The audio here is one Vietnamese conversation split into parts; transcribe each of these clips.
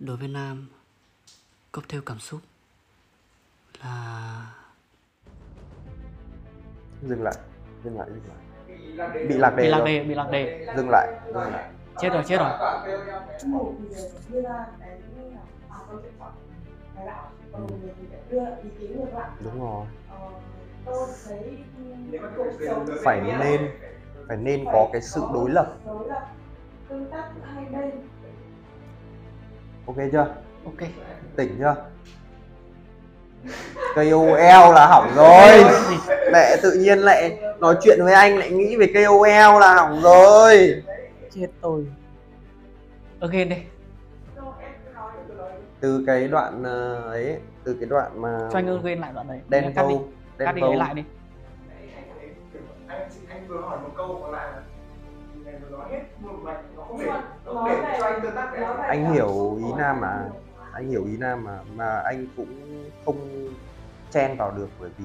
đối với nam cốc theo cảm xúc là dừng lại dừng lại dừng lại. Bị lạc đề bị lạc đề bị lạc đề. Dừng lại dừng lại. Chết rồi chết rồi. Đúng rồi. Phải nên phải nên có cái sự đối lập. tương tác hai bên ok chưa? Ok. Tỉnh chưa? KOL là hỏng rồi. Mẹ tự nhiên lại nói chuyện với anh lại nghĩ về KOL là hỏng rồi. Chết tôi. Ok đi. Từ cái đoạn ờ, ấy từ cái đoạn mà cho anh quên lại đoạn đấy. Đen cắt đi vâu cắt đen đi lại đi. Anh anh vừa hỏi một câu còn lại là anh vừa nói hết một mạch nó không để Nhưng mà nó nói để về- cho anh tương tác với hiểu ý Nam mà. anh hiểu ý nam mà. Mà anh cũng không chen vào được bởi vì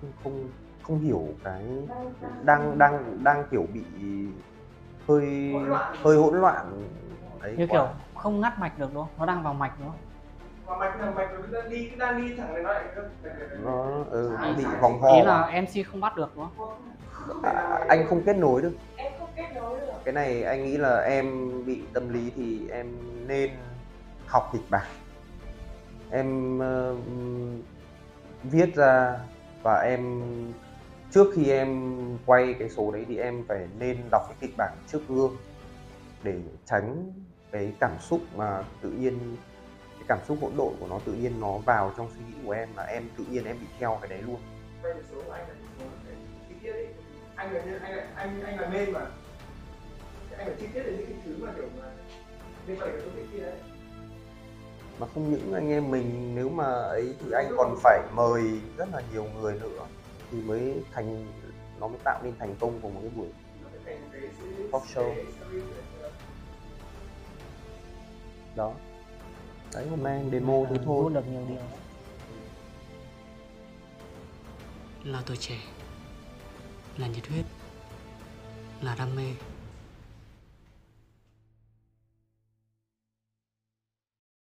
không không, không hiểu cái đang đang đang kiểu bị hơi Hỗn loạn. hơi hỗn loạn. Đấy như quá. kiểu không ngắt mạch được đúng không? Nó đang vào mạch đúng không? Và mạch là mạch nó đang đi đang đi thẳng này nó lại nó ừ, nó bị vòng vo ý là mc không bắt được đúng không? À, anh không kết nối được cái này anh nghĩ là em bị tâm lý thì em nên học kịch bản. Em uh, viết ra và em trước khi em quay cái số đấy thì em phải nên đọc cái kịch bản trước gương để tránh cái cảm xúc mà tự nhiên cái cảm xúc hỗn độn của nó tự nhiên nó vào trong suy nghĩ của em mà em tự nhiên em bị theo cái đấy luôn. Quay số anh là anh là anh anh anh là nên mà anh là chi tiết là những cái thứ mà kiểu mà liên quan đến cái topic kia đấy mà không những anh em mình nếu mà ấy thì anh còn phải mời rất là nhiều người nữa thì mới thành nó mới tạo nên thành công của một cái buổi nó phải thành cái series- Talk show. đó. Đấy hôm nay anh demo thế thôi. Được nhiều điều. Là tuổi trẻ là nhiệt huyết là đam mê